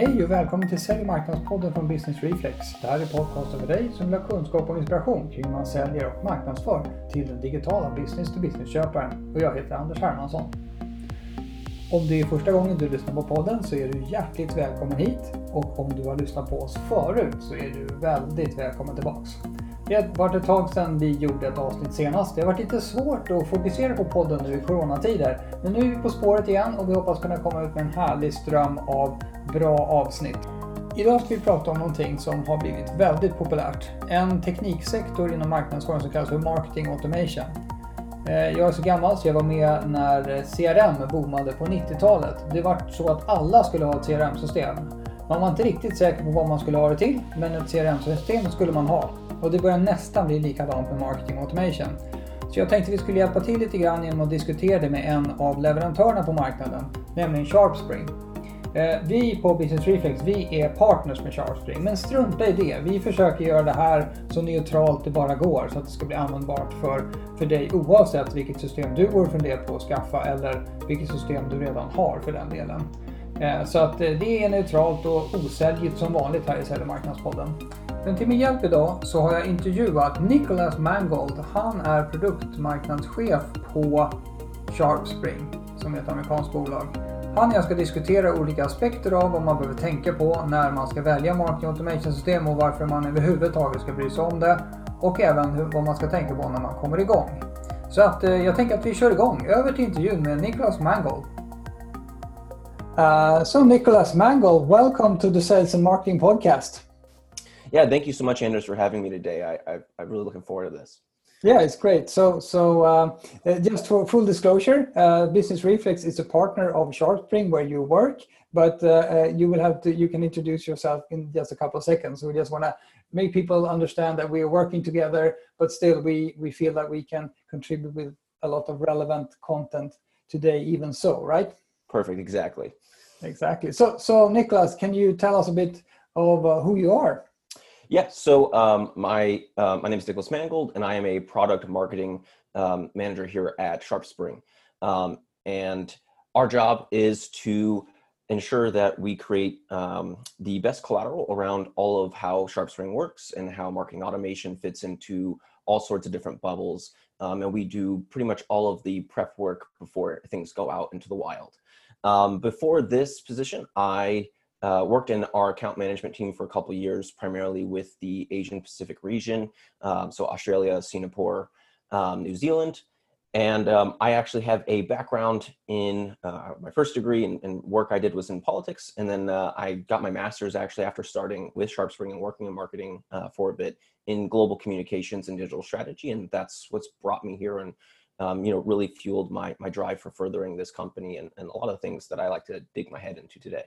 hej och välkommen till Sälj och marknadspodden från Business Reflex. Det här är podcasten för dig som vill ha kunskap och inspiration kring hur man säljer och marknadsför till den digitala business-to-business-köparen. Och jag heter Anders Hermansson. Om det är första gången du lyssnar på podden så är du hjärtligt välkommen hit. Och om du har lyssnat på oss förut så är du väldigt välkommen tillbaks. Det har varit ett tag sedan vi gjorde ett avsnitt senast. Det har varit lite svårt att fokusera på podden nu i coronatider. Men nu är vi på spåret igen och vi hoppas kunna komma ut med en härlig ström av bra avsnitt. Idag ska vi prata om någonting som har blivit väldigt populärt. En tekniksektor inom marknadsföring som kallas för marketing automation. Eh, jag är så gammal så jag var med när CRM boomade på 90-talet. Det var så att alla skulle ha ett CRM-system. Man var inte riktigt säker på vad man skulle ha det till, men ett CRM-system skulle man ha. Och det börjar nästan bli likadant med marketing automation. Så jag tänkte vi skulle hjälpa till lite grann genom att diskutera det med en av leverantörerna på marknaden, nämligen SharpSpring. Eh, vi på Business Reflex, vi är partners med SharpSpring, men strunta i det. Vi försöker göra det här så neutralt det bara går så att det ska bli användbart för, för dig oavsett vilket system du går och funderar på att skaffa eller vilket system du redan har för den delen. Eh, så att eh, det är neutralt och osäljigt som vanligt här i Sälj marknadspodden. Men till min hjälp idag så har jag intervjuat Nicholas Mangold. Han är produktmarknadschef på SharpSpring som är ett amerikanskt bolag. Han och jag ska diskutera olika aspekter av vad man behöver tänka på när man ska välja marketing automation system och varför man överhuvudtaget ska bry sig om det. Och även vad man ska tänka på när man kommer igång. Så att eh, jag tänker att vi kör igång. Över till intervjun med Nicholas Mangold. Eh, uh, so Nicholas Mangold, welcome to the Sales and Marketing Podcast. Yeah, thank you so much, Anders, for having me today. I, I, I'm really looking forward to this. Yeah, it's great. So, so uh, uh, just for full disclosure, uh, Business Reflex is a partner of SharpSpring where you work, but uh, uh, you will have to you can introduce yourself in just a couple of seconds. We just want to make people understand that we are working together, but still we we feel that we can contribute with a lot of relevant content today, even so, right? Perfect. Exactly. Exactly. So, so Nicolas, can you tell us a bit of uh, who you are? Yeah, so um, my uh, my name is Nicolas Mangold, and I am a product marketing um, manager here at SharpSpring. Um, and our job is to ensure that we create um, the best collateral around all of how SharpSpring works and how marketing automation fits into all sorts of different bubbles. Um, and we do pretty much all of the prep work before things go out into the wild. Um, before this position, I uh, worked in our account management team for a couple years, primarily with the Asian Pacific region, um, so Australia, Singapore, um, New Zealand. And um, I actually have a background in uh, my first degree and, work I did was in politics. And then uh, I got my master's actually after starting with SharpSpring and working in marketing uh, for a bit in global communications and digital strategy. And that's what's brought me here and um, you know, really fueled my, my drive for furthering this company and, and a lot of things that I like to dig my head into today.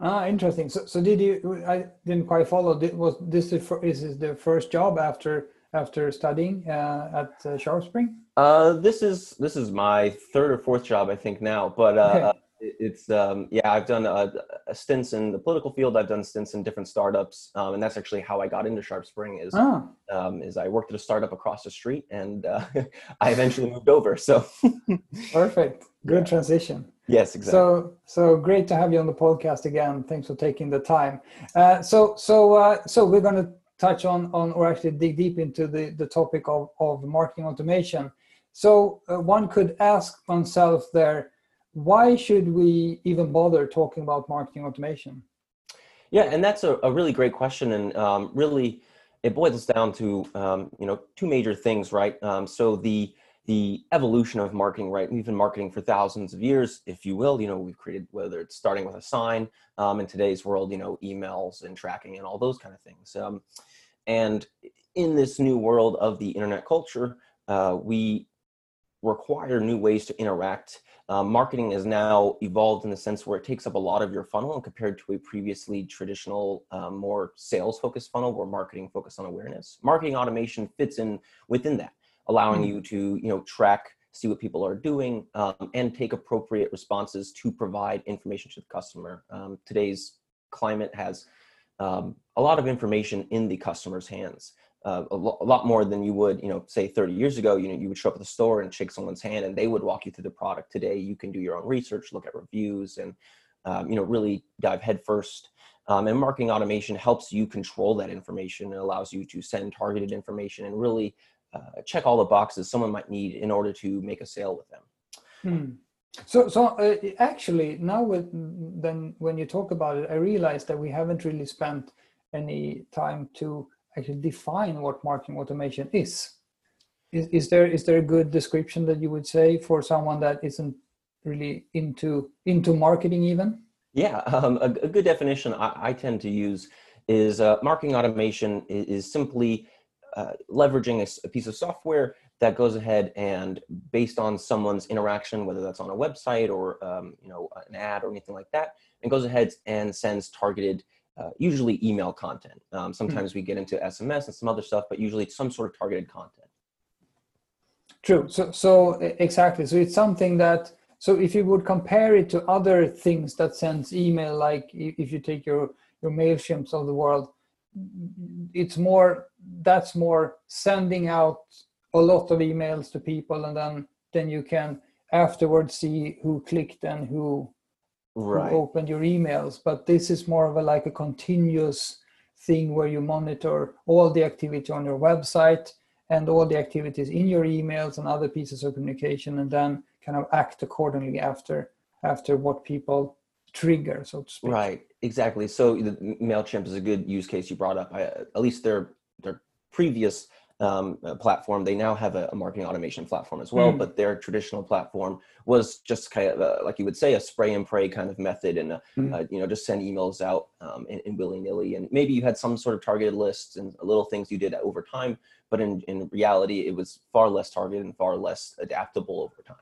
Ah, interesting. So, so did you? I didn't quite follow. Did, was this the is this the first job after after studying uh, at uh, SharpSpring? Uh, this is this is my third or fourth job, I think now. But uh, okay. It's um, yeah, I've done a, a, stints in the political field. I've done stints in different startups, um, and that's actually how I got into SharpSpring. Is ah. um, is I worked at a startup across the street, and uh, I eventually moved over. So perfect, good yeah. transition. Yes, exactly. So, so great to have you on the podcast again. Thanks for taking the time. Uh, so, so, uh, so we're going to touch on, on, or actually dig deep into the the topic of of marketing automation. So, uh, one could ask oneself there, why should we even bother talking about marketing automation? Yeah, and that's a, a really great question, and um, really, it boils down to um, you know two major things, right? Um, so the the evolution of marketing, right? We've been marketing for thousands of years, if you will. You know, we've created whether it's starting with a sign um, in today's world, you know, emails and tracking and all those kind of things. Um, and in this new world of the internet culture, uh, we require new ways to interact. Um, marketing is now evolved in the sense where it takes up a lot of your funnel and compared to a previously traditional, um, more sales focused funnel where marketing focused on awareness. Marketing automation fits in within that allowing mm-hmm. you to you know track see what people are doing um, and take appropriate responses to provide information to the customer um, today's climate has um, a lot of information in the customer's hands uh, a, lo- a, lot more than you would you know say 30 years ago you know you would show up at the store and shake someone's hand and they would walk you through the product today you can do your own research look at reviews and um, you know really dive headfirst. Um, and marketing automation helps you control that information and allows you to send targeted information and really uh, check all the boxes someone might need in order to make a sale with them. Hmm. So, so uh, actually, now with then when you talk about it, I realize that we haven't really spent any time to actually define what marketing automation is. Is, is there is there a good description that you would say for someone that isn't really into into marketing even? Yeah, um, a, a, good definition I, I, tend to use is uh, marketing automation is, is simply uh, leveraging a, a, piece of software that goes ahead and based on someone's interaction, whether that's on a website or um, you know an ad or anything like that, and goes ahead and sends targeted, uh, usually email content. Um, hmm. sometimes mm-hmm. we get into SMS and some other stuff, but usually some sort of targeted content. True. So so exactly. So it's something that so if you would compare it to other things that sends email, like if you take your your Mailchimps of the world, it's more that's more sending out a lot of emails to people and then then you can afterwards see who clicked and who, right. opened your emails but this is more of a like a continuous thing where you monitor all the activity on your website and all the activities in your emails and other pieces of communication and then kind of act accordingly after after what people trigger so to speak. Right. Exactly. So the mailchimp is a good use case you brought up. I, at least their their previous um, platform. They now have a, a, marketing automation platform as well, mm. but their traditional platform was just kind of a, like you would say a spray and pray kind of method, and mm. uh, you know just send emails out um, in, in willy nilly. And maybe you had some sort of targeted lists and little things you did over time, but in in reality, it was far less targeted and far less adaptable over time.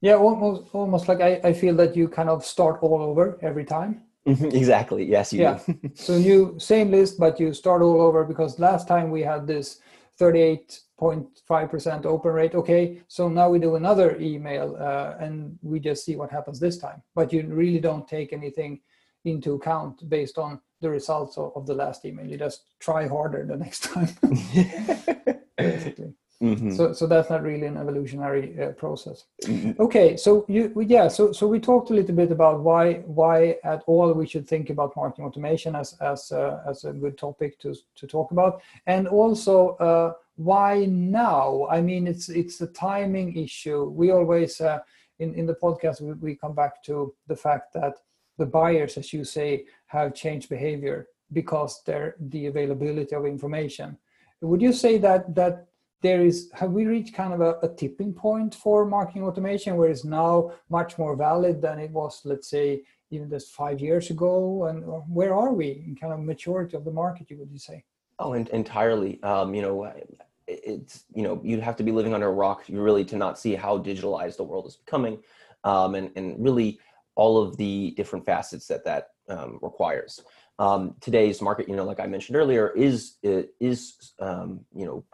Yeah, almost almost like I, I feel that you kind of start all over every time. exactly. Yes, you yeah. so new same list, but you start all over because last time we had this 38.5% open rate. Okay, so now we do another email uh, and we just see what happens this time. But you really don't take anything into account based on the results of, of the last email. You just try harder the next time, basically. Mm-hmm. So, so that's not really an evolutionary uh, process. Mm-hmm. Okay, so you, yeah, so so we talked a little bit about why why at all we should think about marketing automation as as uh, as a good topic to to talk about, and also uh, why now? I mean, it's it's a timing issue. We always uh, in in the podcast we, we come back to the fact that the buyers, as you say, have changed behavior because they're the availability of information. Would you say that that there is have we reached kind of a, a, tipping point for marketing automation where it's now much more valid than it was let's say even just five years ago? And where are we in kind of maturity of the market you would you say? Oh and entirely. Um, you know it's you know you'd have to be living under a rock really to not see how digitalized the world is becoming um, and, and really all of the different facets that that um, requires. Um, today's market you know like i mentioned earlier is is um, you know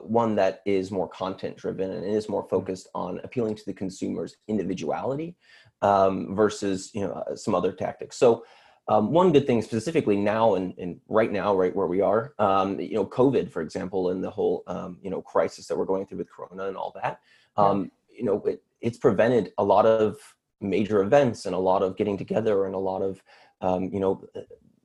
one that is more content driven and is more focused on appealing to the consumer's individuality um, versus you know uh, some other tactics. So um, one good thing specifically now and, and, right now, right where we are, um, you know, COVID, for example, and the whole um, you know crisis that we're going through with Corona and all that, um, you know, it, it's prevented a lot of major events and a lot of getting together and a lot of um, you know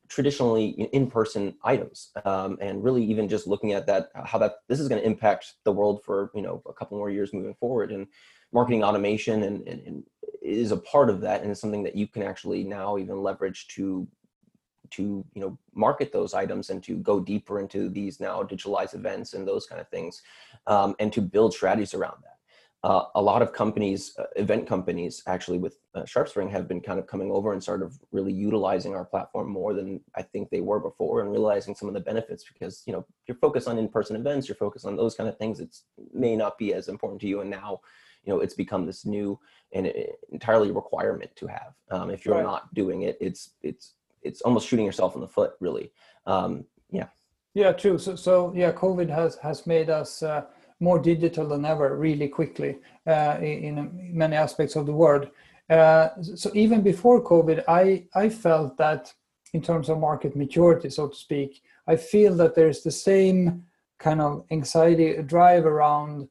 traditionally in-person items um, and really even just looking at that how that this is going to impact the world for you know a couple more years moving forward. And marketing automation and, and, and is a part of that and it's something that you can actually now even leverage to to you know market those items and to go deeper into these now digitalized events and those kind of things um, and to build strategies around that uh, a lot of companies, uh, event companies, actually with uh, SharpSpring, have been kind of coming over and sort of really utilizing our platform more than I think they were before, and realizing some of the benefits. Because you know, you're focused on in-person events, you're focused on those kind of things. It may not be as important to you, and now, you know, it's become this new and entirely requirement to have. Um, if you're right. not doing it, it's it's it's almost shooting yourself in the foot, really. Um, yeah. Yeah, true. So, so yeah, COVID has has made us. Uh, more digital than ever really quickly uh, in, many aspects of the world. Uh, so even before COVID, I, I felt that in terms of market maturity, so to speak, I feel that there's the same kind of anxiety drive around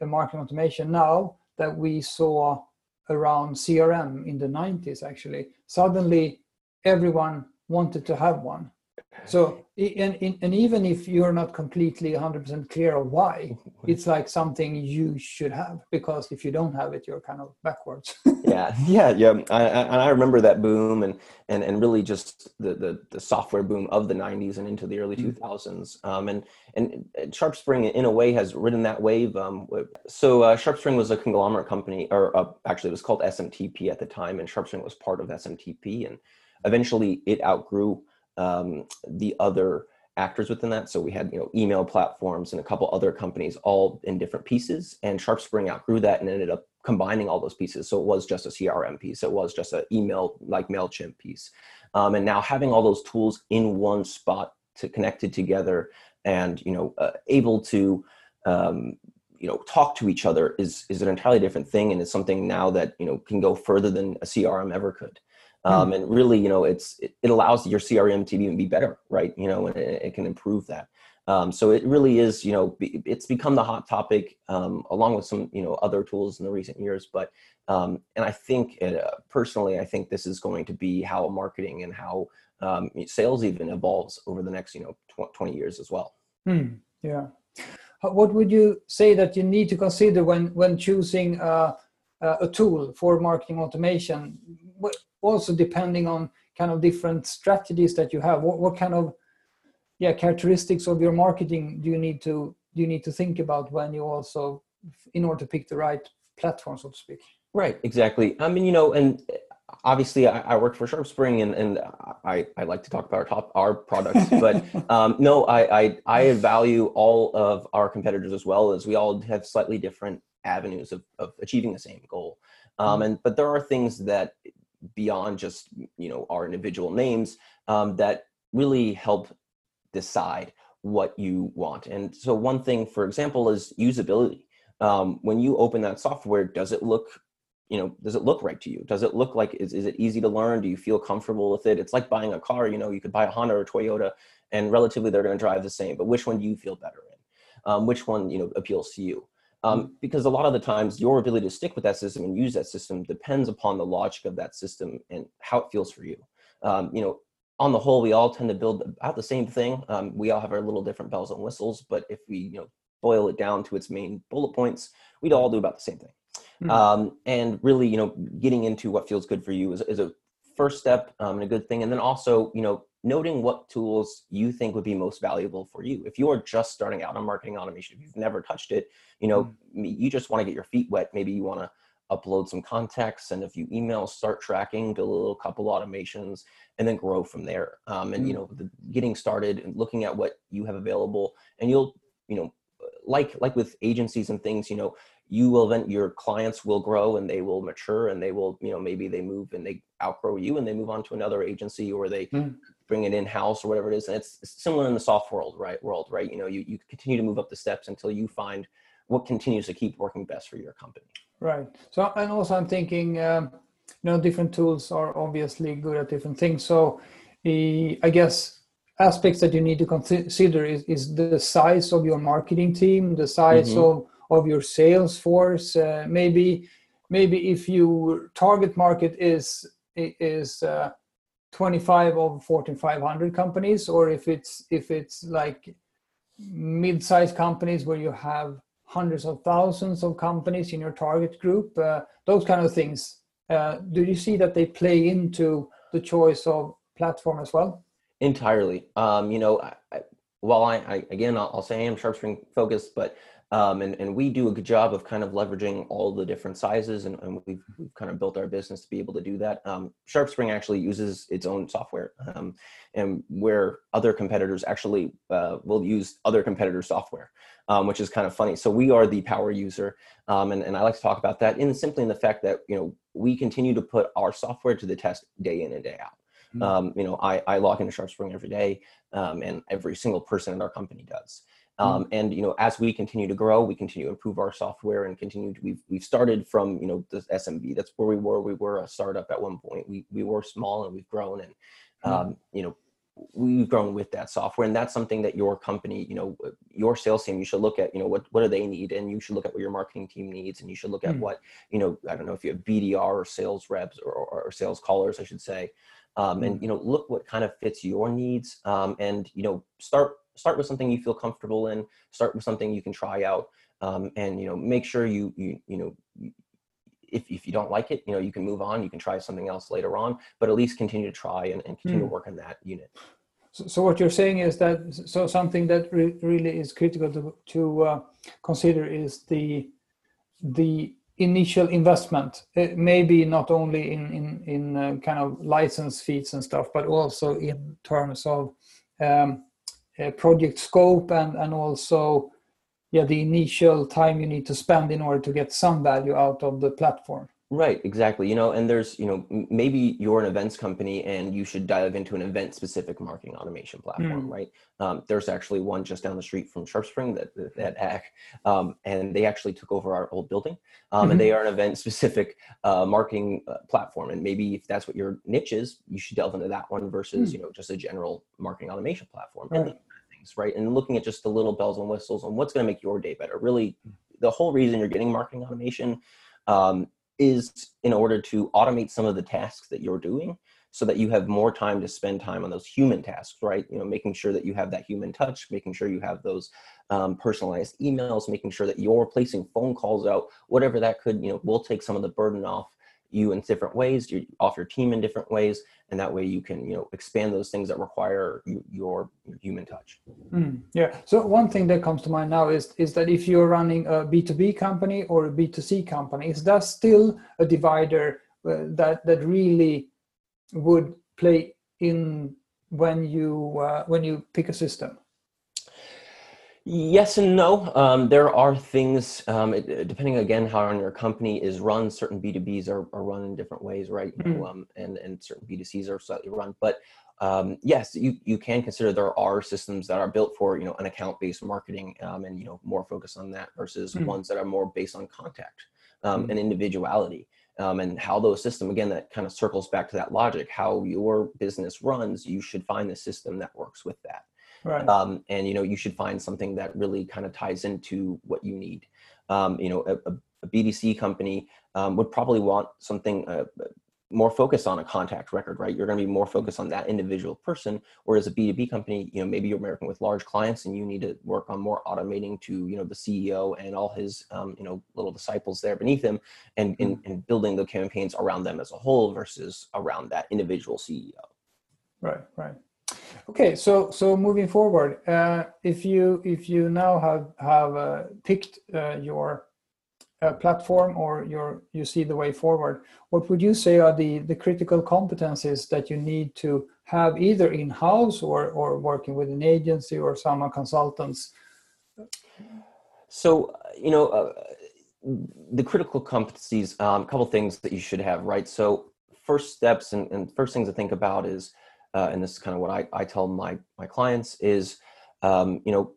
marketing automation now that we saw around CRM in the 90s, actually, suddenly everyone wanted to have one. So, and, and even if you're not completely 100% clear of why, it's like something you should have because if you don't have it, you're kind of backwards. yeah, yeah, yeah. I, I, I remember that boom and, and, and really just the, the, the software boom of the 90s and into the early 2000s. Mm. Um, and, and SharpSpring, in a way, has ridden that wave. Um, so, uh, SharpSpring was a conglomerate company, or uh, actually, it was called SMTP at the time, and SharpSpring was part of SMTP. And eventually, it outgrew um, the other actors within that. So we had you know email platforms and a couple other companies all in different pieces. And SharpSpring outgrew that and ended up combining all those pieces. So it was just a CRM piece. It was just an email like Mailchimp piece. Um, and now having all those tools in one spot to connected together and you know uh, able to um, you know talk to each other is is an entirely different thing and it's something now that you know can go further than a crm ever could. Um, and really you know it's it, it, allows your crm to even be better right? You know and it, it can improve that. Um, so it really is you know be, it's become the hot topic um, along with some you know other tools in the recent years. But um, and i think uh, personally i think this is going to be how marketing and how um, sales even evolves over the next you know tw- 20 years as well. Hmm. yeah. What would you say that you need to consider when when choosing uh, a tool for marketing automation also depending on kind of different strategies that you have what, what kind of yeah characteristics of your marketing do you need to do you need to think about when you also in order to pick the right platform so to speak right exactly i mean you know and obviously I, I, work for SharpSpring and, and I, I like to talk about our top our products, but um, no, I, I, I value all of our competitors as well as we all have slightly different avenues of, of achieving the same goal. Um, mm-hmm. and but there are things that beyond just you know our individual names um, that really help decide what you want. And so one thing for example is usability. Um, when you open that software does it look you know does it look right to you? Does it look like is, is it easy to learn? Do you feel comfortable with it? It's like buying a car you know you could buy a honda or a toyota and relatively they're going to drive the same but which one do you feel better in? Um, which one you know appeals to you um, because a lot of the times your ability to stick with that system and use that system depends upon the logic of that system and how it feels for you. Um, you know, on the whole, we all tend to build about the same thing. Um, we all have our little different bells and whistles, but if we you know boil it down to its main bullet points, we'd all do about the same thing. Mm-hmm. Um, and really, you know, getting into what feels good for you is, is a first step um, and a good thing. And then also, you know, noting what tools you think would be most valuable for you. If you are just starting out on marketing automation, if you've never touched it, you know, mm. you just want to get your feet wet. Maybe you want to upload some contacts, send a few emails, start tracking, build a little couple automations, and then grow from there. Um, and mm. you know, the, getting started and looking at what you have available, and you'll, you know, like like with agencies and things, you know, you will then your clients will grow and they will mature and they will you know maybe they move and they outgrow you and they move on to another agency or they mm. Bring it in house or whatever it is and it's, similar in the soft world right world right? You know you, you continue to move up the steps until you find what continues to keep working best for your company. Right. So and also i'm thinking um, you know different tools are obviously good at different things. So i guess aspects that you need to consider is, is the size of your marketing team the size mm-hmm. of of your sales force. Uh, maybe maybe if your target market is is uh, 25 of Fortune 500 companies or if it's if it's like mid-sized companies where you have hundreds of thousands of companies in your target group uh, those kind of things uh, do you see that they play into the choice of platform as well? Entirely. Um, you know I, while I, I again I'll, I'll, say I am SharpSpring focused but um, and, and we do a good job of kind of leveraging all the different sizes and, and we've, we've kind of built our business to be able to do that. Um, SharpSpring actually uses its own software um, and where other competitors actually uh, will use other competitors software, um, which is kind of funny. So we are the power user um, and, and I like to talk about that in simply in the fact that, you know, we continue to put our software to the test day in and day out. Mm-hmm. Um, you know, I, I log into SharpSpring every day, um, and every single person in our company does. Mm-hmm. Um, and you know, as we continue to grow, we continue to improve our software and continue to. We've we've started from you know the SMB. That's where we were. We were a startup at one point. We we were small and we've grown. And mm-hmm. um, you know, we've grown with that software and that's something that your company you know your sales team you should look at you know what what do they need and you should look at what your marketing team needs and you should look at mm. what you know i don't know if you have bdr or sales reps or, or sales callers i should say um, and you know look what kind of fits your needs um, and you know start start with something you feel comfortable in start with something you can try out um, and you know make sure you you you know if, if you don't like it you know you can move on you can try something else later on but at least continue to try and, and continue mm. to work on that unit so, so, what you're saying is that so something that re- really is critical to, to uh, consider is the the initial investment uh, maybe not only in in in uh, kind of license fees and stuff but also in terms of um, project scope and and also yeah the initial time you need to spend in order to get some value out of the platform right exactly you know and there's you know maybe you're an events company and you should dive into an event specific marketing automation platform mm. right um, there's actually one just down the street from sharpspring that that hack um, and they actually took over our old building um, mm-hmm. and they are an event specific uh, marketing uh, platform and maybe if that's what your niche is you should delve into that one versus mm. you know just a general marketing automation platform right things, right? And looking at just the little bells and whistles on what's going to make your day better. Really, the whole reason you're getting marketing automation um, is in order to automate some of the tasks that you're doing so that you have more time to spend time on those human tasks right you know making sure that you have that human touch making sure you have those um, personalized emails making sure that you're placing phone calls out whatever that could you know will take some of the burden off you in different ways, you off your team in different ways, and that way you can you know expand those things that require you, your human touch. Mm, yeah. So one thing that comes to mind now is is that if you're running a B two B company or a B two C company, is that still a divider uh, that that really would play in when you uh, when you pick a system? Yes and no. Um, there are things, um, it, depending again how on your company is run. Certain B two Bs are, are run in different ways, right? Mm-hmm. um, and and certain B two Cs are slightly run. But um, yes, you you can consider there are systems that are built for you know an account based marketing um, and you know more focus on that versus mm-hmm. ones that are more based on contact mm-hmm. and individuality. Um, and how those system again that kind of circles back to that logic how your business runs you should find the system that works with that Right. Um, and you know, you should find something that really kind of ties into what you need. Um, you know, a, a B2C company um, would probably want something uh, more focused on a contact record, right? You're going to be more focused on that individual person. Whereas a B2B company, you know, maybe you're working with large clients and you need to work on more automating to, you know, the CEO and all his, um, you know, little disciples there beneath him and, and, mm-hmm. and building the campaigns around them as a whole versus around that individual CEO. Right, right. Okay, so so moving forward, uh, if you if you now have have uh, picked uh, your uh, platform or your you see the way forward, what would you say are the the critical competencies that you need to have either in house or or working with an agency or some consultants? So you know uh, the critical competencies, um, a couple things that you should have, right? So first steps and, and first things to think about is uh, and this is kind of what I, I tell my my clients is um, you know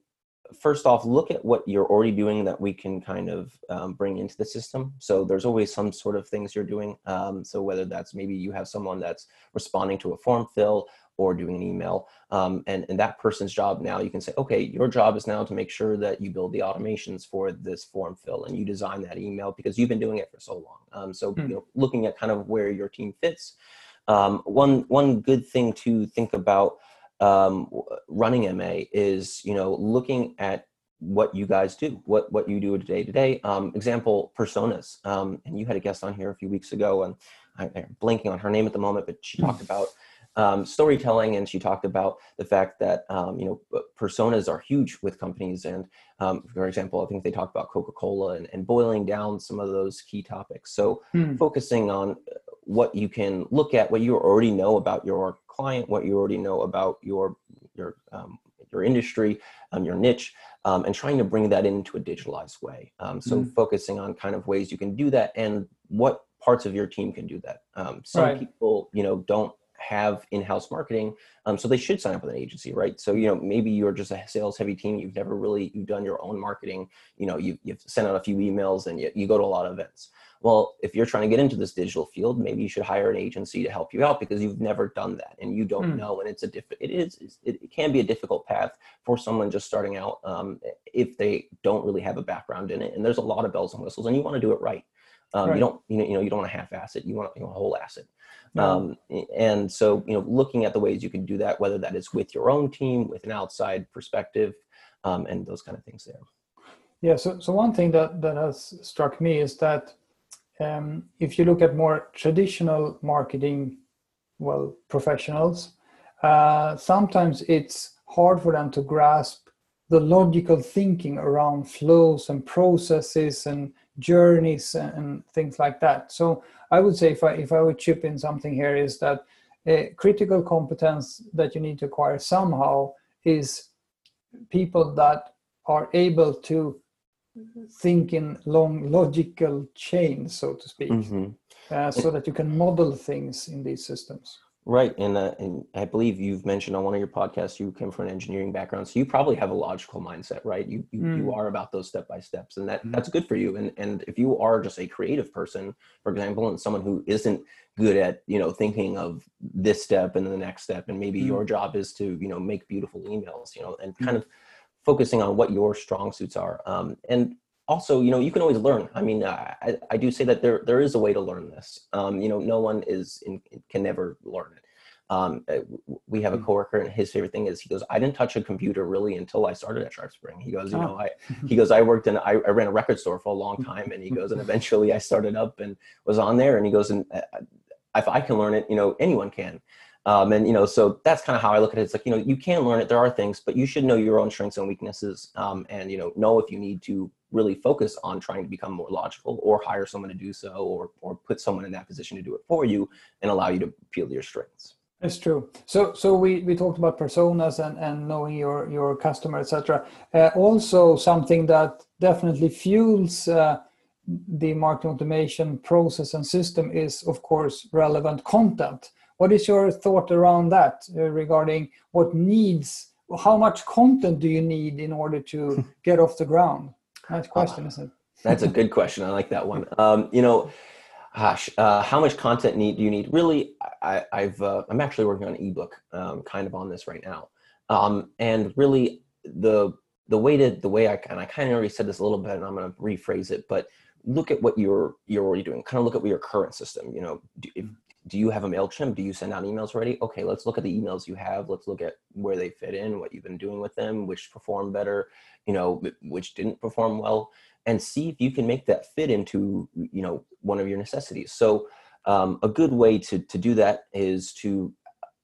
first off look at what you're already doing that we can kind of um, bring into the system so there's always some sort of things you're doing um, so whether that's maybe you have someone that's responding to a form fill or doing an email um, and, and that person's job now you can say okay your job is now to make sure that you build the automations for this form fill and you design that email because you've been doing it for so long um, so hmm. you know looking at kind of where your team fits um, one one good thing to think about um, running MA is you know looking at what you guys do, what what you do day to day. Um, example personas, um, and you had a guest on here a few weeks ago, and I, am blanking on her name at the moment, but she hmm. talked about um, storytelling, and she talked about the fact that um, you know personas are huge with companies. And um, for example, I think they talked about Coca Cola and, and, boiling down some of those key topics. So hmm. focusing on what you can look at, what you already know about your client, what you already know about your your um, your industry, um, your niche, um, and trying to bring that into a digitalized way. Um, so mm. focusing on kind of ways you can do that and what parts of your team can do that. Um, some right. people, you know, don't have in-house marketing um, so they should sign up with an agency right so you know maybe you're just a sales heavy team you've never really you've done your own marketing you know you, you've sent out a few emails and you, you go to a lot of events well if you're trying to get into this digital field maybe you should hire an agency to help you out because you've never done that and you don't mm. know and it's a diff it is it, it, can be a difficult path for someone just starting out um, if they don't really have a background in it and there's a lot of bells and whistles and you want to do it right um, right. You don't, you know, you know, you don't want a half asset. You want, you want a whole asset. Um, and so, you know, looking at the ways you can do that, whether that is with your own team, with an outside perspective, um, and those kind of things there. Yeah. So, so one thing that that has struck me is that um, if you look at more traditional marketing, well, professionals, uh, sometimes it's hard for them to grasp the logical thinking around flows and processes and journeys and things like that. So I would say if I if I would chip in something here is that a critical competence that you need to acquire somehow is people that are able to think in long logical chains, so to speak, mm-hmm. uh, so that you can model things in these systems. Right, and uh, and I believe you've mentioned on one of your podcasts you came from an engineering background, so you probably have a logical mindset, right? You you, mm. you are about those step by steps, and that mm. that's good for you. And and if you are just a creative person, for example, and someone who isn't good at you know thinking of this step and the next step, and maybe mm. your job is to you know make beautiful emails, you know, and kind mm. of focusing on what your strong suits are. Um, and also, you know, you can always learn. I mean, I, I do say that there there is a way to learn this. Um, you know, no one is in, can never learn it. Um, uh, we have a hmm. coworker, and his favorite thing is he goes, "I didn't touch a computer really until I started at SharpSpring." He goes, "You oh. know, I," he goes, "I worked in, I, I, ran a record store for a long time," and he goes, "And eventually I started up and was on there." And he goes, "And uh, if I can learn it, you know, anyone can." Um, and you know, so that's kind of how I look at it. It's like you know, you can learn it. There are things, but you should know your own strengths and weaknesses, um, and you know, know if you need to really focus on trying to become more logical, or hire someone to do so, or or put someone in that position to do it for you, and allow you to to your strengths. It's true. So so we, we talked about personas and, and knowing your your customer, etc. Uh, also, something that definitely fuels uh, the marketing automation process and system is, of course, relevant content. What is your thought around that uh, regarding what needs, how much content do you need in order to get off the ground? Question, uh? That's a good question. I like that one. Um, you know, gosh, uh, how much content need do you need? Really, I, have uh, I'm actually working on an ebook, um, kind of on this right now, um, and really the the way to the way I and I kind of already said this a little bit, and I'm going to rephrase it, but look at what you're you're already doing. Kind of look at what your current system. You know, if, do you have a Mailchimp? Do you send out emails already? Okay, let's look at the emails you have. Let's look at where they fit in, what you've been doing with them, which perform better, you know, which didn't perform well, and see if you can make that fit into, you know, one of your necessities. So um, a good way to to do that is to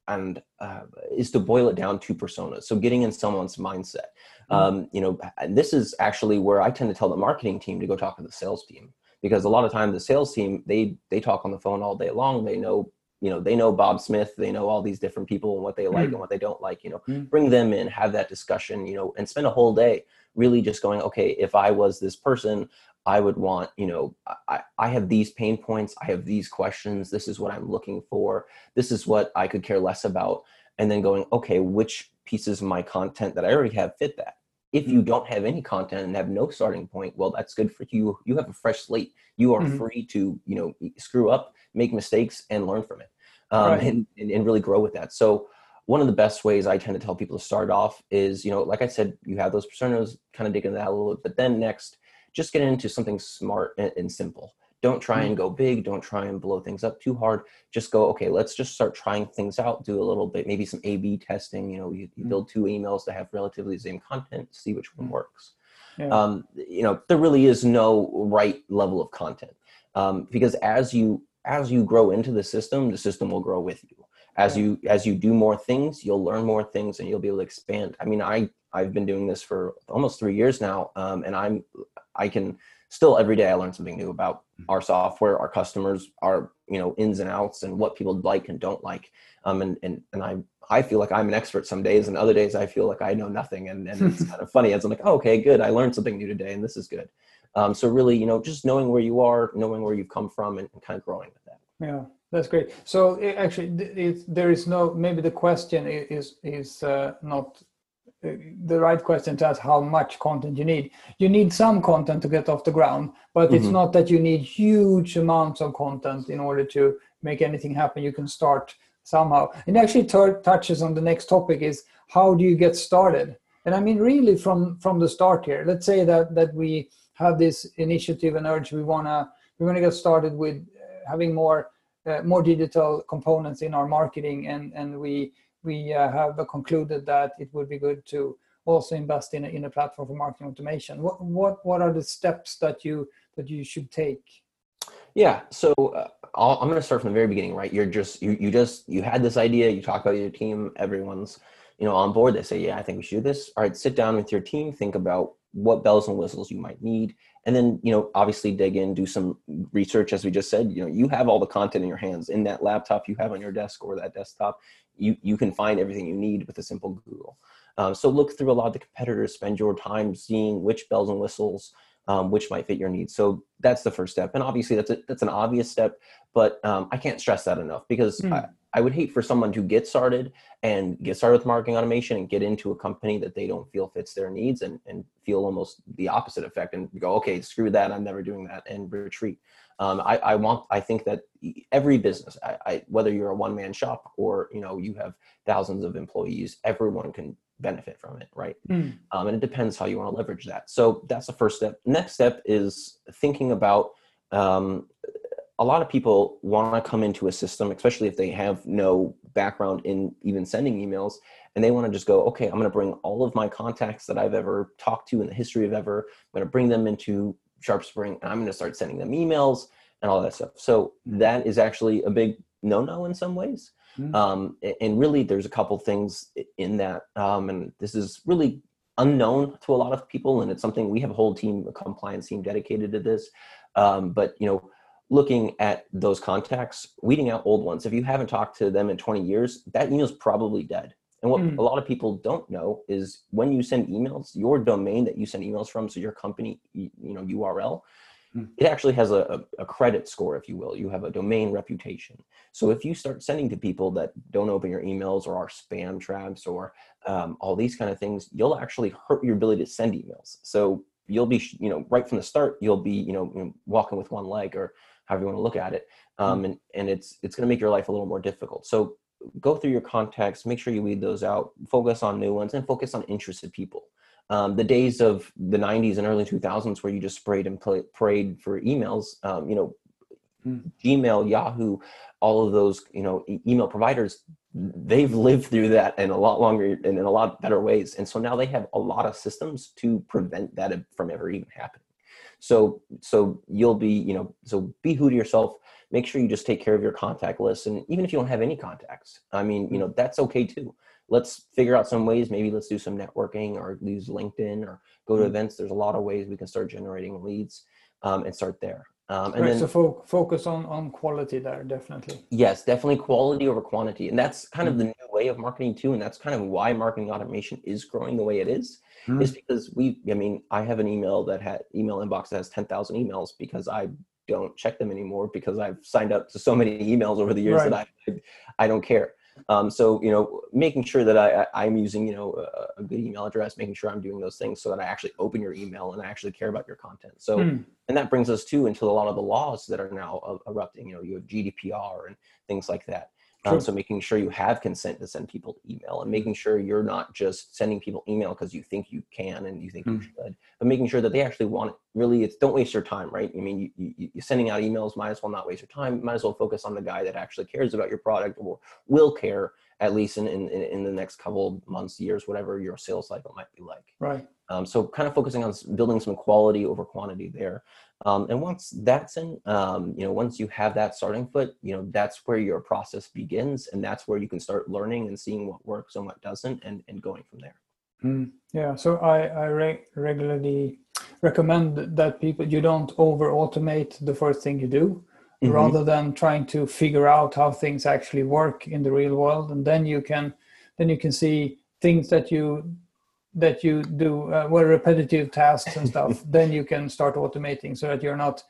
and uh, is to boil it down to personas. So getting in someone's mindset. Mm-hmm. Um, you know, and this is actually where I tend to tell the marketing team to go talk to the sales team because a lot of time the sales team they they talk on the phone all day long. They know you know they know bob smith. They know all these different people and what they like mm. and what they don't like you know. Mm. bring them in have that discussion you know and spend a whole day really just going okay if i was this person i would want you know i, I have these pain points. I have these questions. This is what i'm looking for. This is what i could care less about. And then going okay which pieces of my content that i already have fit that if you mm-hmm. don't have any content and have no starting point, well, that's good for you. You have a fresh slate. You are mm-hmm. free to, you know, screw up, make mistakes, and learn from it, um, right. and, and, and really grow with that. So one of the best ways I tend to tell people to start off is, you know, like I said, you have those personas, kind of dig into that a little bit, but then next, just get into something smart and, and simple. Don't try and mm-hmm. go big. Don't try and blow things up too hard. Just go, okay, let's just start trying things out. Do a little bit, maybe some A B testing. You know, you, you mm. build two emails that have relatively the same content, see which one mm. works. Yeah. Um, you know, there really is no right level of content um, because as you as you grow into the system, the system will grow with you. As you as you do more things, you'll learn more things, and you'll be able to expand. I mean, I I've been doing this for almost three years now, um, and I'm I can still every day I learn something new about mm-hmm. our software, our customers, our you know ins and outs, and what people like and don't like. Um, and and and I I feel like I'm an expert some days, and other days I feel like I know nothing, and and it's kind of funny. As I'm like, oh, okay, good, I learned something new today, and this is good. Um, so really, you know, just knowing where you are, knowing where you've come from, and, and kind of growing with that. Yeah, that's great. So it, actually, it, there is no maybe the question is is uh, not the right question to ask how much content you need. You need some content to get off the ground, but mm-hmm. it's not that you need huge amounts of content in order to make anything happen. You can start somehow. And actually t- touches on the next topic is how do you get started? And I mean, really from from the start here. Let's say that that we have this initiative and urge. We wanna we wanna get started with uh, having more uh, more digital components in our marketing, and and we we uh, have concluded that it would be good to also invest in a, in a platform for marketing automation. What what what are the steps that you that you should take? Yeah, so uh, i am going to start from the very beginning. Right, you're just you you just you had this idea. You talk about your team. Everyone's you know on board. They say, yeah, I think we should do this. All right, sit down with your team. Think about what bells and whistles you might need. And then you know obviously dig in do some research as we just said you know you have all the content in your hands. In that laptop you have on your desk or that desktop you you can find everything you need with a simple google. Um, so look through a lot of the competitors spend your time seeing which bells and whistles um, which might fit your needs so that's the first step and obviously that's a, that's an obvious step but um, i can't stress that enough because mm. I, I would hate for someone to get started and get started with marketing automation and get into a company that they don't feel fits their needs and, and feel almost the opposite effect and go, okay, screw that, I'm never doing that and retreat. Um, I, I, want, I think that every business, I, I, whether you're a one man shop or, you know, you have thousands of employees, everyone can benefit from it, right? Mm. Um, and it depends how you want to leverage that. So that's the first step. Next step is thinking about um, a lot of people want to come into a system, especially if they have no background in even sending emails, and they want to just go, okay, I'm going to bring all of my contacts that I've ever talked to in the history of ever, I'm going to bring them into SharpSpring, and I'm going to start sending them emails and all that stuff. So that is actually a big no-no in some ways. Mm-hmm. Um, and really, there's a couple things in that, um, and this is really unknown to a lot of people, and it's something we have a whole team, a compliance team dedicated to this. Um, but you know looking at those contacts, weeding out old ones. If you haven't talked to them in 20 years, that email is probably dead. And what mm. a lot of people don't know is when you send emails, your domain that you send emails from, so your company, you know, URL. It actually has a, a, credit score, if you will. You have a domain reputation. So if you start sending to people that don't open your emails or are spam traps or um, all these kind of things, you'll actually hurt your ability to send emails. So you'll be, you know, right from the start, you'll be, you know, walking with one leg or however you want to look at it um, mm. and, and it's it's going to make your life a little more difficult so go through your contacts make sure you weed those out focus on new ones and focus on interested people um, the days of the 90s and early 2000s where you just sprayed and play, prayed for emails um, you know mm. gmail yahoo all of those you know e- email providers they've lived through that in a lot longer and in a lot better ways and so now they have a lot of systems to prevent that from ever even happening so so you'll be you know so be who to yourself. Make sure you just take care of your contact list, and even if you don't have any contacts, I mean you know that's okay too. Let's figure out some ways. Maybe let's do some networking or use LinkedIn or go to mm-hmm. events. There's a lot of ways we can start generating leads um, and start there. Um, and right, then so fo- focus on on quality there, definitely. Yes, definitely quality over quantity, and that's kind of the mm-hmm. new way of marketing too, and that's kind of why marketing automation is growing the way it is mm. is because we i mean i have an email that had email inbox that has 10,000 emails because i don't check them anymore because i've signed up to so many emails over the years right. that i i don't care um, so you know making sure that I, i'm using you know a, a, good email address making sure i'm doing those things so that i actually open your email and i actually care about your content so mm. and that brings us to into a lot of the laws that are now erupting you know you have gdpr and things like that um, so making sure you have consent to send people email and making sure you're not just sending people email because you think you can and you think mm. you should, but making sure that they actually want it. Really, it's don't waste your time, right? I mean, you, you, you're sending out emails, might as well not waste your time. Might as well focus on the guy that actually cares about your product or will care at least in, in, in the next couple months, years, whatever your sales cycle might be like. Right. Um, so kind of focusing on building some quality over quantity there. Um, and once that's in, um, you know, once you have that starting foot, you know, that's where your process begins, and that's where you can start learning and seeing what works and what doesn't, and, and going from there. Mm, yeah. So I I re- regularly recommend that people you don't over automate the first thing you do, mm-hmm. rather than trying to figure out how things actually work in the real world, and then you can then you can see things that you that you do uh, well repetitive tasks and stuff then you can start automating so that you're not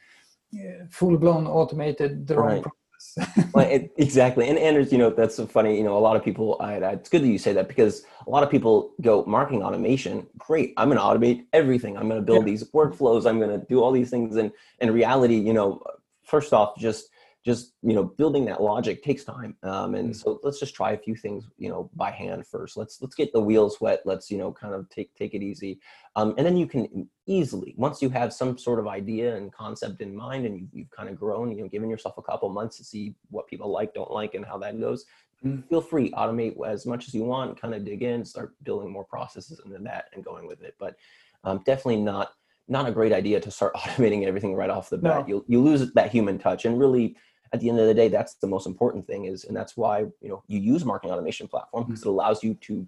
uh, full blown automated the wrong right. process well, it, exactly. And Anders, you know, that's so funny. You know, a lot of people, I, I, it's good that you say that because a lot of people go marketing automation. Great. I'm going to automate everything. I'm going to build yeah. these workflows. I'm going to do all these things. And in reality, you know, first off, just just you know building that logic takes time um, and mm. so let's just try a few things you know by hand first let's let's get the wheels wet let's you know kind of take take it easy um, and then you can easily once you have some sort of idea and concept in mind and you, you've kind of grown you know given yourself a couple months to see what people like don't like and how that goes mm. feel free automate as much as you want kind of dig in start building more processes into that and going with it but um, definitely not not a great idea to start automating everything right off the bat. No. You you lose that human touch, and really at the end of the day, that's the most important thing is, and that's why, you know, you use marketing automation platform because mm-hmm. it allows you to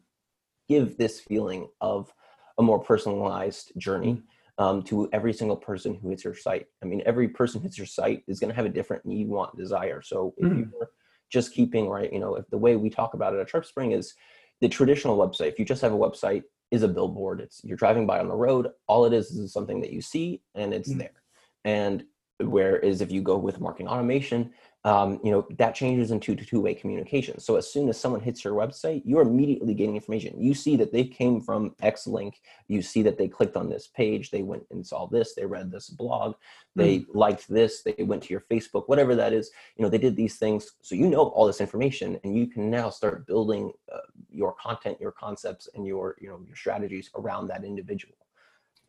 give this feeling of a more personalized journey mm-hmm. um, to every single person who hits your site. I mean, every person who hits your site is going to have a different need, want, desire. So if mm-hmm. you're just keeping right, you know, if the way we talk about it at SharpSpring is the traditional website, if you just have a website, is a billboard. It's you're driving by on the road. All it is is something that you see and it's mm-hmm. there. And Whereas if you go with marketing automation, um, you know that changes into two-way communication. So as soon as someone hits your website, you're immediately getting information. You see that they came from X link. You see that they clicked on this page. They went and saw this. They read this blog. They mm-hmm. liked this. They went to your Facebook, whatever that is. You know they did these things. So you know all this information, and you can now start building uh, your content, your concepts, and your you know your strategies around that individual.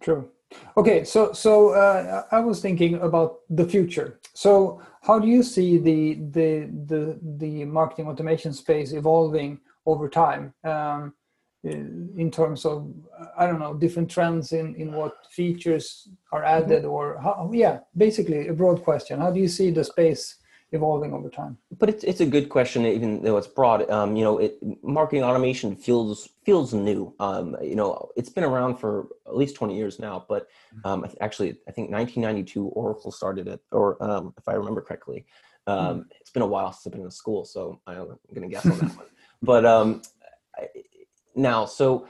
True. Okay, so so uh, I was thinking about the future. So how do you see the the the the marketing automation space evolving over time? Um, in terms of I don't know different trends in in what features are added or how, yeah basically a broad question how do you see the space evolving over time? But it's it's a good question, even though it's broad. Um, you know, it, marketing automation feels feels new. Um, you know, it's been around for at least twenty years now. But mm-hmm. um, actually, I think 1992 Oracle started it, or um, if I remember correctly. Um, mm. It's been a while since I've been in school, so I'm going to guess on that one. But um, now, so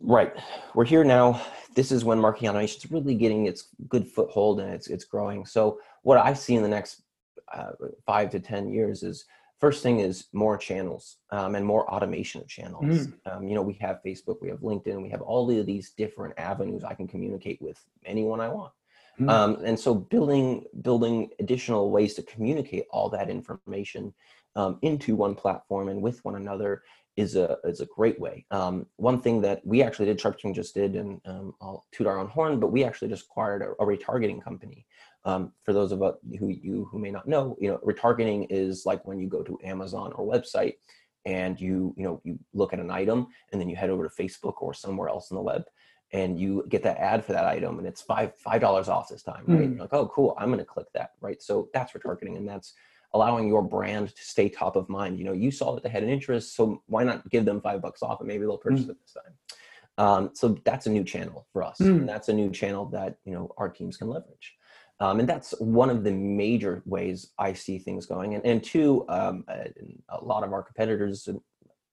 right, we're here now. This is when marketing automation is really getting its good foothold and it's it's growing. So what I see in the next uh, five to ten years is first thing is more channels um, and more automation of channels mm. um, you know we have facebook we have linkedin we have all of these different avenues i can communicate with anyone i want mm. um, and so building building additional ways to communicate all that information um, into one platform and with one another is a is a great way. Um, one thing that we actually did, SharpSpring just did, and um, I'll toot our own horn, but we actually just acquired a, a retargeting company um, for those of us who you who may not know, you know, retargeting is like when you go to Amazon or website and you you know you look at an item and then you head over to Facebook or somewhere else in the web and you get that ad for that item and it's five five dollars off this time, right? Mm. like, oh, cool, I'm going to click that, right? So that's retargeting, and that's allowing your brand to stay top of mind. You know, you saw that they had an interest, so why not give them five bucks off and maybe they'll purchase mm. it this time. Um, so that's a new channel for us, mm. and that's a new channel that you know our teams can leverage. Um, and that's one of the major ways I see things going. And, and two, um, a lot of our competitors, and,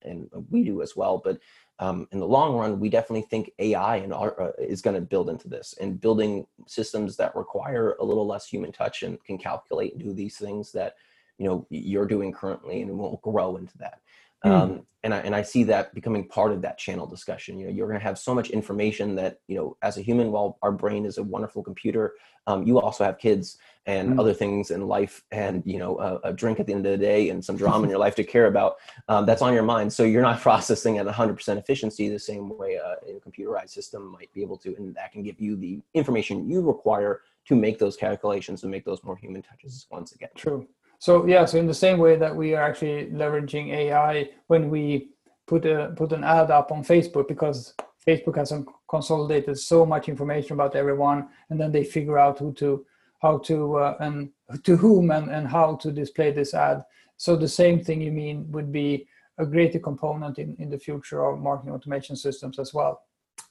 and we do as well, but um, in the long run, we definitely think AI and our, uh, is going to build into this and building systems that require a little less human touch and can calculate and do these things that you know you're doing currently and will grow into that. Mm. Um, and I and I see that becoming part of that channel discussion. You know, you're going to have so much information that you know, as a human, while our brain is a wonderful computer, um, you also have kids and mm. other things in life, and you know, a, a, drink at the end of the day and some drama in your life to care about. Um, that's on your mind, so you're not processing at 100% efficiency the same way a, a computerized system might be able to, and that can give you the information you require to make those calculations and make those more human touches once again. True. So yeah, so in the same way that we are actually leveraging AI when we put a put an ad up on Facebook because Facebook has consolidated so much information about everyone, and then they figure out who to how to uh, and to whom and, and how to display this ad. So the same thing you mean would be a greater component in, in the future of marketing automation systems as well.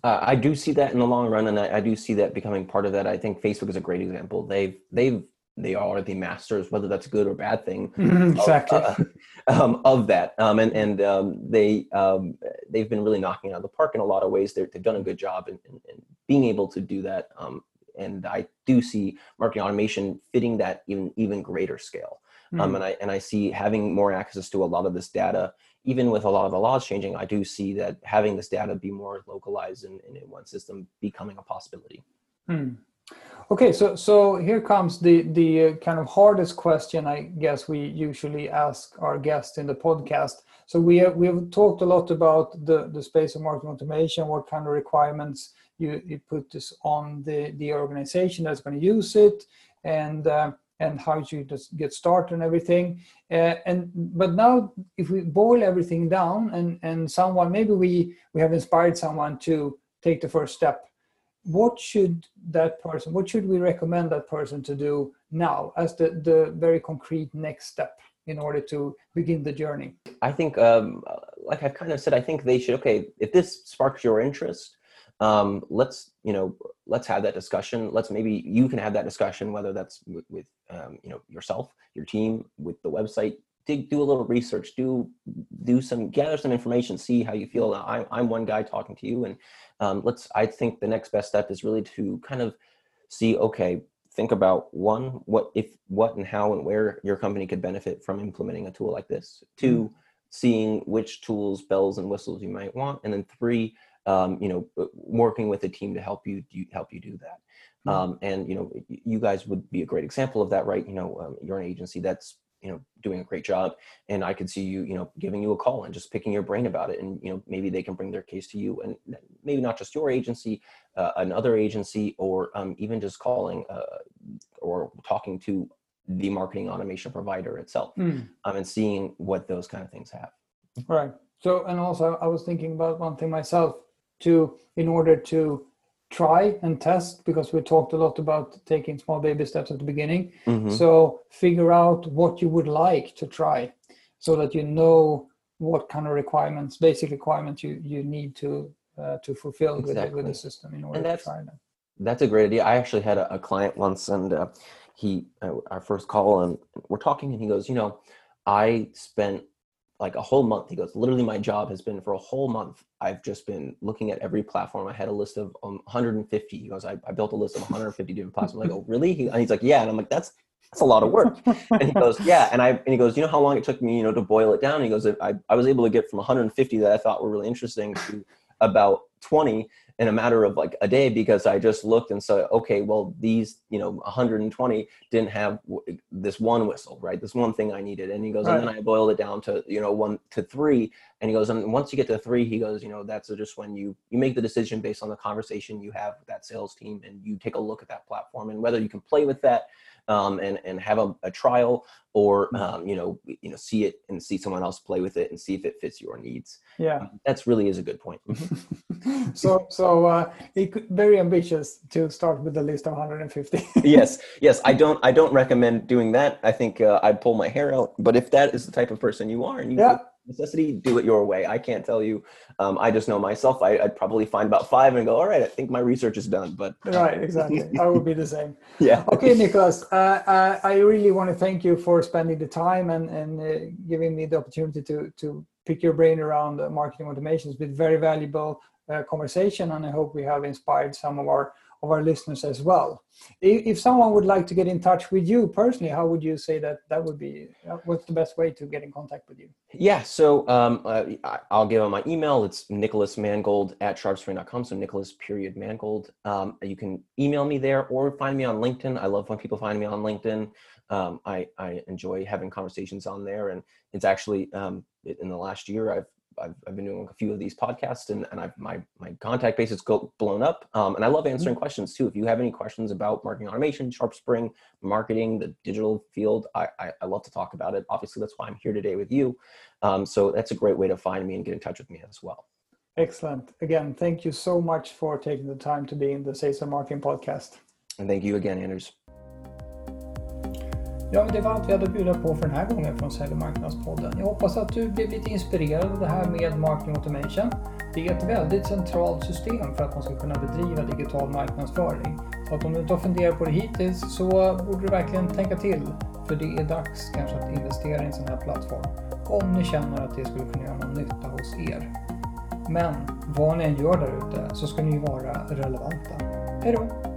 Uh, I do see that in the long run, and I, I, do see that becoming part of that. I think Facebook is a great example. They've they've they are the masters, whether that's a good or bad thing, mm-hmm, exactly of, uh, um, of that. Um, and and um, they um, they've been really knocking out of the park in a lot of ways. they have done a good job in, in, in, being able to do that. Um, and I do see marketing automation fitting that even even greater scale. Um, Mm. and I and I see having more access to a lot of this data, even with a lot of the laws changing, I do see that having this data be more localized and in one system becoming a possibility. Hmm. Okay, so so here comes the the uh, kind of hardest question I guess we usually ask our guests in the podcast. So we have, we have talked a lot about the the space of marketing automation, what kind of requirements you, you put this on the the organization that's going to use it, and uh, and how you just get started and everything. Uh, and but now if we boil everything down and and someone maybe we we have inspired someone to take the first step what should that person what should we recommend that person to do now as the the very concrete next step in order to begin the journey I think, um, like I've kind of said, I think they should. Okay, if this sparks your interest, um, let's you know, let's have that discussion. Let's maybe you can have that discussion, whether that's with, with um, you know yourself, your team, with the website. Dig, do a little research. Do do some gather some information. See how you feel. I'm I'm one guy talking to you, and um, let's. I think the next best step is really to kind of see. Okay, think about one what if what and how and where your company could benefit from implementing a tool like this two seeing which tools bells and whistles you might want and then three um, you know working with a team to help you do, help you do that Mhm. um, and you know you guys would be a great example of that right you know um, you're an agency that's you know doing a great job and i could see you you know giving you a call and just picking your brain about it and you know maybe they can bring their case to you and maybe not just your agency uh, another agency or um, even just calling uh, or talking to the marketing automation provider itself Hmm. um, and seeing what those kind of things have right so and also i was thinking about one thing myself to in order to try and test because we talked a lot about taking small baby steps at the beginning Mhm. so figure out what you would like to try so that you know what kind of requirements basic requirements you you need to uh, to fulfill with, the, with the system in order to try them That's a great idea. I actually had a, a client once, and uh, he, uh, our first call, and we're talking, and he goes, you know, I spent like a whole month. He goes, literally, my job has been for a whole month. I've just been looking at every platform. I had a list of um, 150. He goes, I, I built a list of 150 different platforms. I go, really? He, and he's like, yeah. And I'm like, that's that's a lot of work. And he goes, yeah. And I and he goes, you know how long it took me, you know, to boil it down? And he goes, I, I was able to get from 150 that I thought were really interesting to about 20 in a matter of like a day because I just looked and said, okay, well, these, you know, 120 didn't have w- this one whistle, right? This one thing I needed. And he goes, and then I boiled it down to, you know, one to three. And he goes, and once you get to three, he goes, you know, that's just when you you make the decision based on the conversation you have with that sales team, and you take a look at that platform and whether you can play with that um, and and have a, a trial or um, you know you know see it and see someone else play with it and see if it fits your needs. yeah That's really is a good point. so so uh, it could, very ambitious to start with the list of 150 yes, yes. I don't. I don't recommend doing that. I think uh, I'd pull my hair out. But if that is the type of person you are, and you Yeah. Necessity, do it your way. I can't tell you. Um, I just know myself. I, I'd probably find about five and go, all right. I think my research is done. But right exactly i would be the same yeah. okay Nicolas uh, uh, i really want to thank you for spending the time and and uh, giving me the opportunity to to pick your brain around uh, marketing automation it's been very valuable uh, conversation and i hope we have inspired some of our of our listeners as well if, someone would like to get in touch with you personally how would you say that that would be uh, what's the best way to get in contact with you Yeah, so um, uh, I'll give them my email. It's Nicolas Mangold at sharpspring.com. So Nicolas period Mangold. Um, you can email me there or find me on LinkedIn. I love when people find me on LinkedIn. Um, I, I enjoy having conversations on there. And it's actually um, in the last year, I've, I've, I've been doing a few of these podcasts and, and I've, my, my contact base has blown up. Um, and I love answering questions too. If you have any questions about marketing automation, SharpSpring, marketing, the digital field, I, I, I love to talk about it. Obviously, that's why I'm here today with you. Um, so that's a great way to find me and get in touch with me as well. excellent again thank you so much for taking the time to be in the sales and marketing podcast And thank you again, Anders. Ja, men det var allt vi hade att bjuda på för den här gången från Sälj och marknadspodden. Jag hoppas att du blev lite inspirerad av det här med marketing automation. Det är ett väldigt centralt system för att man ska kunna bedriva digital marknadsföring. Så att om du inte har funderat på det hittills så borde du verkligen tänka till. För det är dags kanske att investera i en sån här plattform. Om ni känner att det skulle kunna göra någon nytta hos er. Men vad ni än gör där ute så ska ni ju vara relevanta. Hej då!